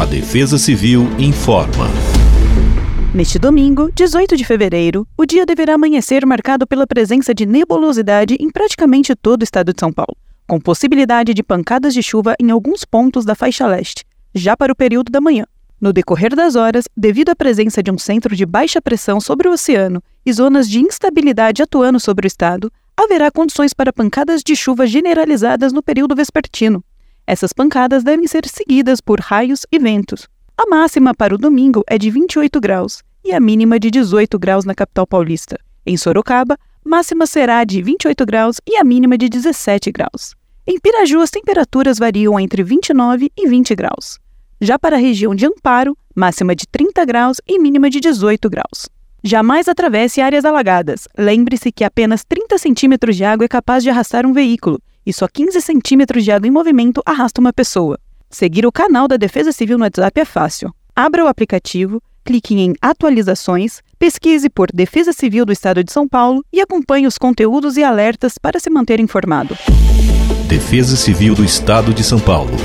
A Defesa Civil informa. Neste domingo, 18 de fevereiro, o dia deverá amanhecer marcado pela presença de nebulosidade em praticamente todo o estado de São Paulo, com possibilidade de pancadas de chuva em alguns pontos da faixa leste, já para o período da manhã. No decorrer das horas, devido à presença de um centro de baixa pressão sobre o oceano e zonas de instabilidade atuando sobre o estado, haverá condições para pancadas de chuva generalizadas no período vespertino. Essas pancadas devem ser seguidas por raios e ventos. A máxima para o domingo é de 28 graus e a mínima de 18 graus na capital paulista. Em Sorocaba, máxima será de 28 graus e a mínima de 17 graus. Em Piraju, as temperaturas variam entre 29 e 20 graus. Já para a região de Amparo, máxima de 30 graus e mínima de 18 graus. Jamais atravesse áreas alagadas. Lembre-se que apenas 30 centímetros de água é capaz de arrastar um veículo, e só 15 centímetros de água em movimento arrasta uma pessoa. Seguir o canal da Defesa Civil no WhatsApp é fácil. Abra o aplicativo, clique em Atualizações, pesquise por Defesa Civil do Estado de São Paulo e acompanhe os conteúdos e alertas para se manter informado. Defesa Civil do Estado de São Paulo.